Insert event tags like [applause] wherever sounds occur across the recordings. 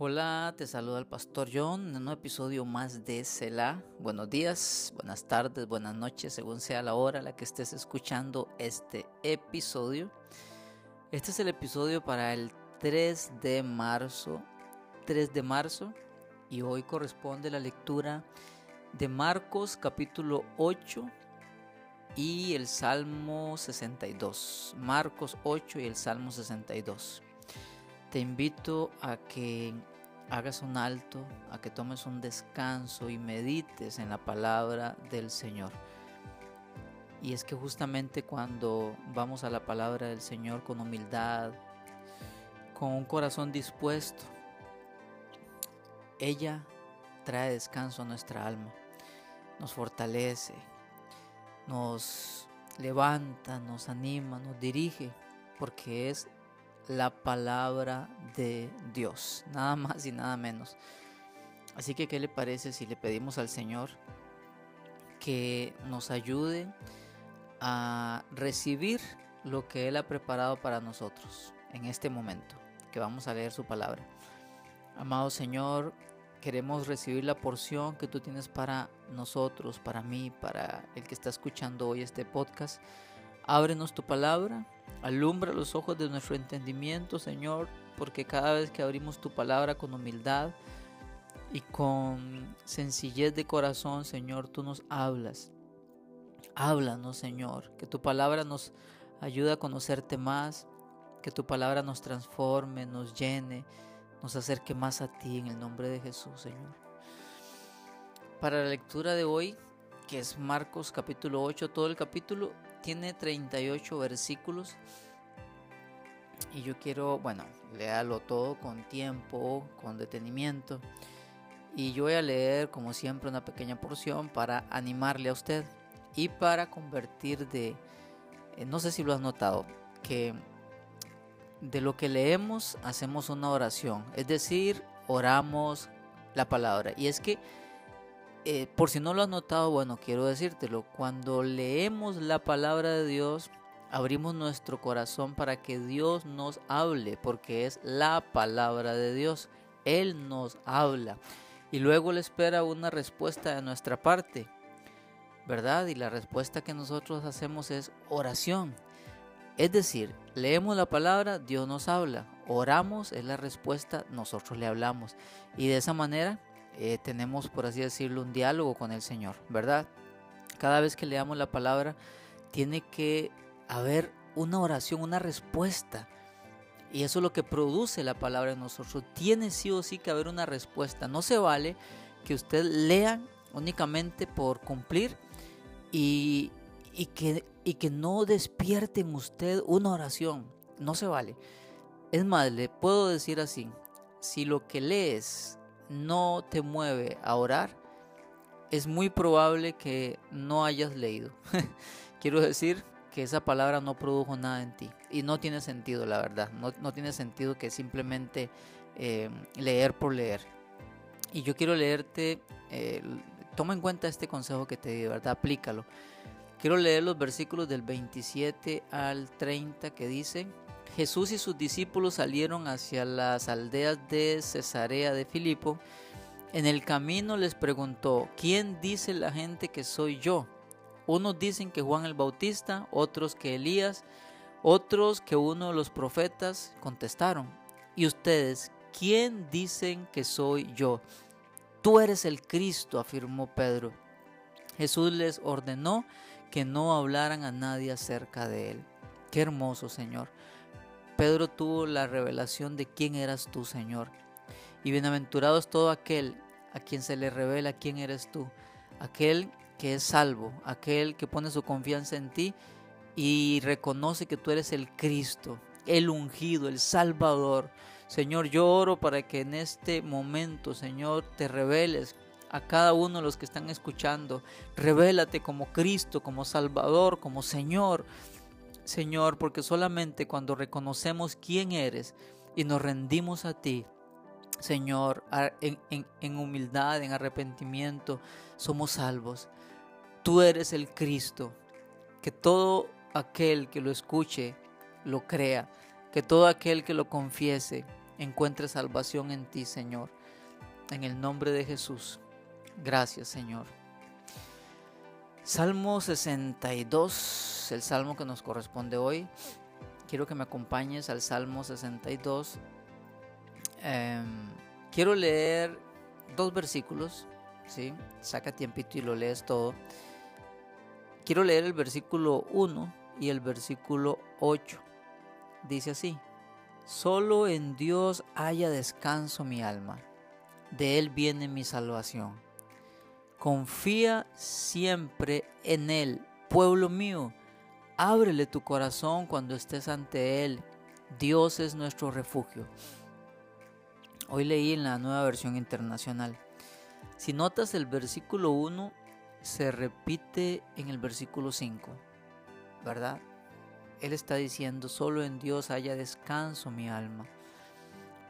Hola, te saluda el pastor John en un episodio más de Selah. Buenos días, buenas tardes, buenas noches, según sea la hora a la que estés escuchando este episodio. Este es el episodio para el 3 de marzo, 3 de marzo, y hoy corresponde la lectura de Marcos capítulo 8 y el Salmo 62. Marcos 8 y el Salmo 62 te invito a que hagas un alto, a que tomes un descanso y medites en la palabra del Señor. Y es que justamente cuando vamos a la palabra del Señor con humildad, con un corazón dispuesto, ella trae descanso a nuestra alma, nos fortalece, nos levanta, nos anima, nos dirige, porque es la palabra de Dios, nada más y nada menos. Así que, ¿qué le parece si le pedimos al Señor que nos ayude a recibir lo que Él ha preparado para nosotros en este momento, que vamos a leer su palabra? Amado Señor, queremos recibir la porción que tú tienes para nosotros, para mí, para el que está escuchando hoy este podcast. Ábrenos tu palabra Alumbra los ojos de nuestro entendimiento, Señor, porque cada vez que abrimos tu palabra con humildad y con sencillez de corazón, Señor, tú nos hablas. Háblanos, Señor, que tu palabra nos ayude a conocerte más, que tu palabra nos transforme, nos llene, nos acerque más a ti en el nombre de Jesús, Señor. Para la lectura de hoy, que es Marcos capítulo 8, todo el capítulo tiene 38 versículos y yo quiero, bueno, léalo todo con tiempo, con detenimiento. Y yo voy a leer, como siempre, una pequeña porción para animarle a usted y para convertir de, eh, no sé si lo has notado, que de lo que leemos hacemos una oración, es decir, oramos la palabra. Y es que eh, por si no lo has notado, bueno, quiero decírtelo, cuando leemos la palabra de Dios, abrimos nuestro corazón para que Dios nos hable, porque es la palabra de Dios. Él nos habla. Y luego le espera una respuesta de nuestra parte, ¿verdad? Y la respuesta que nosotros hacemos es oración. Es decir, leemos la palabra, Dios nos habla. Oramos, es la respuesta, nosotros le hablamos. Y de esa manera eh, tenemos, por así decirlo, un diálogo con el Señor, ¿verdad? Cada vez que leamos la palabra, tiene que haber una oración, una respuesta. Y eso es lo que produce la palabra en nosotros. Tiene sí o sí que haber una respuesta. No se vale que usted lea únicamente por cumplir y, y, que, y que no despierte en usted una oración. No se vale. Es más, le puedo decir así, si lo que lees no te mueve a orar, es muy probable que no hayas leído. [laughs] Quiero decir que esa palabra no produjo nada en ti y no tiene sentido, la verdad. No, tiene sentido que simplemente eh, leer por leer. Y yo quiero leerte, toma en cuenta este consejo que te di, ¿verdad? Aplícalo. Quiero leer los versículos del 27 al 30 que dicen, Jesús y sus discípulos salieron hacia las aldeas de Cesarea de Filipo. En el camino les preguntó, ¿quién dice la gente que soy yo? Unos dicen que Juan el Bautista, otros que Elías, otros que uno de los profetas contestaron. ¿Y ustedes quién dicen que soy yo? Tú eres el Cristo, afirmó Pedro. Jesús les ordenó que no hablaran a nadie acerca de él. Qué hermoso, Señor. Pedro tuvo la revelación de quién eras tú, Señor. Y bienaventurado es todo aquel a quien se le revela quién eres tú, aquel que es salvo, aquel que pone su confianza en ti y reconoce que tú eres el Cristo, el ungido, el Salvador. Señor, yo oro para que en este momento, Señor, te reveles a cada uno de los que están escuchando. Revélate como Cristo, como Salvador, como Señor. Señor, porque solamente cuando reconocemos quién eres y nos rendimos a ti, Señor, en, humildad, en arrepentimiento, somos salvos. Tú eres el Cristo. Que todo aquel que lo escuche lo crea. Que todo aquel que lo confiese encuentre salvación en ti, Señor. En el nombre de Jesús. Gracias, Señor. Salmo 62, el salmo que nos corresponde hoy. Quiero que me acompañes al Salmo 62. Em, quiero leer dos versículos, ¿sí? Saca tiempito y lo lees todo. Quiero leer el versículo 1 y el versículo 8. Dice así, solo en Dios haya descanso mi alma, de Él viene mi salvación. Confía siempre en Él, pueblo mío, ábrele tu corazón cuando estés ante Él. Dios es nuestro refugio. Hoy leí en la nueva versión internacional. Si notas el versículo 1 se repite en el versículo 5, ¿verdad? Él está diciendo, solo en Dios haya descanso mi alma.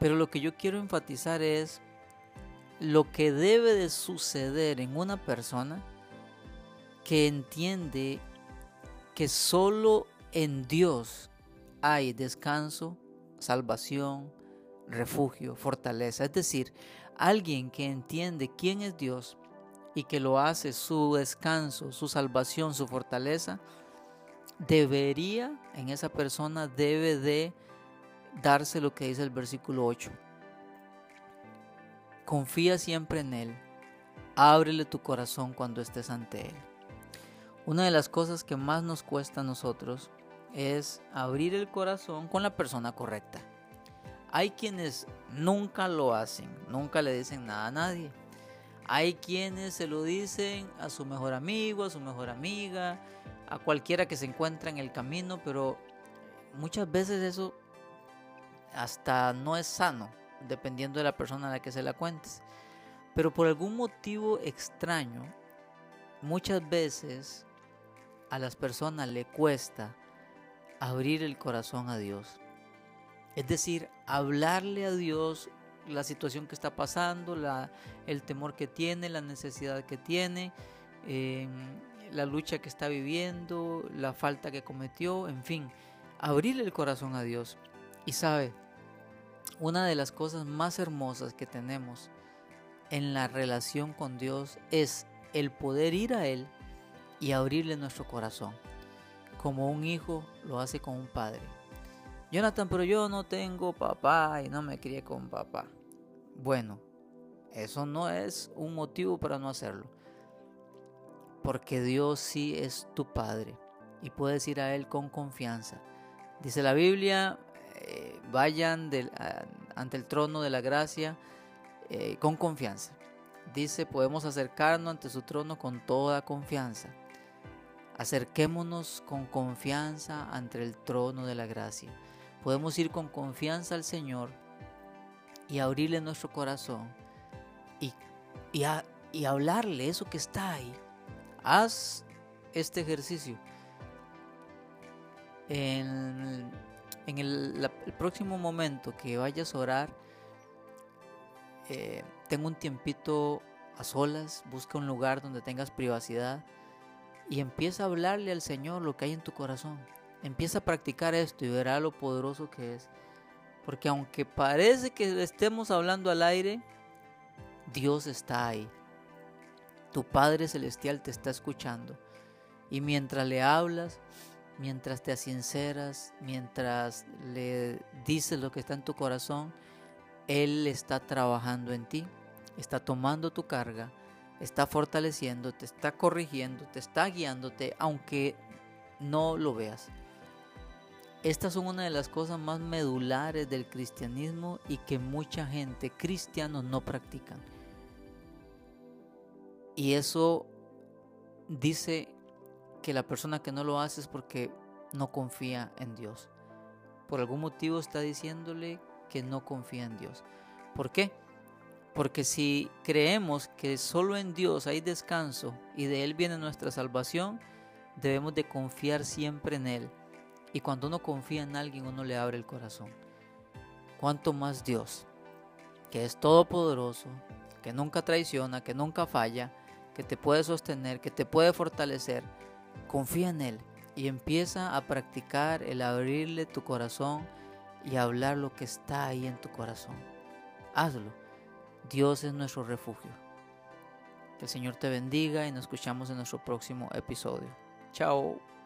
Pero lo que yo quiero enfatizar es lo que debe de suceder en una persona que entiende que solo en Dios hay descanso, salvación, refugio, fortaleza. Es decir, alguien que entiende quién es Dios y que lo hace su descanso, su salvación, su fortaleza, debería, en esa persona debe de darse lo que dice el versículo 8. Confía siempre en Él. Ábrele tu corazón cuando estés ante Él. Una de las cosas que más nos cuesta a nosotros es abrir el corazón con la persona correcta. Hay quienes nunca lo hacen, nunca le dicen nada a nadie. Hay quienes se lo dicen a su mejor amigo, a su mejor amiga, a cualquiera que se encuentra en el camino, pero muchas veces eso hasta no es sano, dependiendo de la persona a la que se la cuentes. Pero por algún motivo extraño, muchas veces a las personas le cuesta abrir el corazón a Dios. Es decir, hablarle a Dios la situación que está pasando, la, el temor que tiene, la necesidad que tiene, em, la lucha que está viviendo, la falta que cometió, en fin, abrirle el corazón a Dios. Y sabe, una de las cosas más hermosas que tenemos en la relación con Dios es el poder ir a Él y abrirle nuestro corazón, como un hijo lo hace con un padre. Jonathan, pero yo no tengo papá y no me crié con papá. Bueno, eso no es un motivo para no hacerlo porque Dios sí es tu Padre y puedes ir a Él con confianza. Dice la Biblia, eh, vayan ante el trono de la gracia eh, con confianza. Dice, podemos acercarnos ante su trono con toda confianza. Acerquémonos con confianza ante el trono de la gracia. Podemos ir con confianza al Señor y abrirle nuestro corazón y, y hablarle eso que está ahí haz este ejercicio. En, el, próximo momento que vayas a orar, eh, tenga un tiempito a solas, busca un lugar donde tengas privacidad y empieza a hablarle al Señor lo que hay en tu corazón. Empieza a practicar esto y verá lo poderoso que es. Porque aunque parece que estemos hablando al aire, Dios está ahí. Tu Padre Celestial te está escuchando. Y mientras le hablas, mientras te sinceras, mientras le dices lo que está en tu corazón, Él está trabajando en ti, está tomando tu carga, está fortaleciendo, te está corrigiendo, te está guiándote, aunque no lo veas. Estas son una de las cosas más medulares del cristianismo y que mucha gente, cristianos, no practican. Y eso dice que la persona que no lo hace es porque no confía en Dios. Por algún motivo está diciéndole que no confía en Dios. ¿Por qué? Porque si creemos que solo en Dios hay descanso y de Él viene nuestra salvación, debemos de confiar siempre en Él. Y cuando uno confía en alguien, uno le abre el corazón. Cuanto más Dios, que es todopoderoso, que nunca traiciona, que nunca falla, que te puede sostener, que te puede fortalecer, confía en Él y empieza a practicar el abrirle tu corazón y hablar lo que está ahí en tu corazón. Hazlo. Dios es nuestro refugio. Que el Señor te bendiga y nos escuchamos en nuestro próximo episodio. Chao.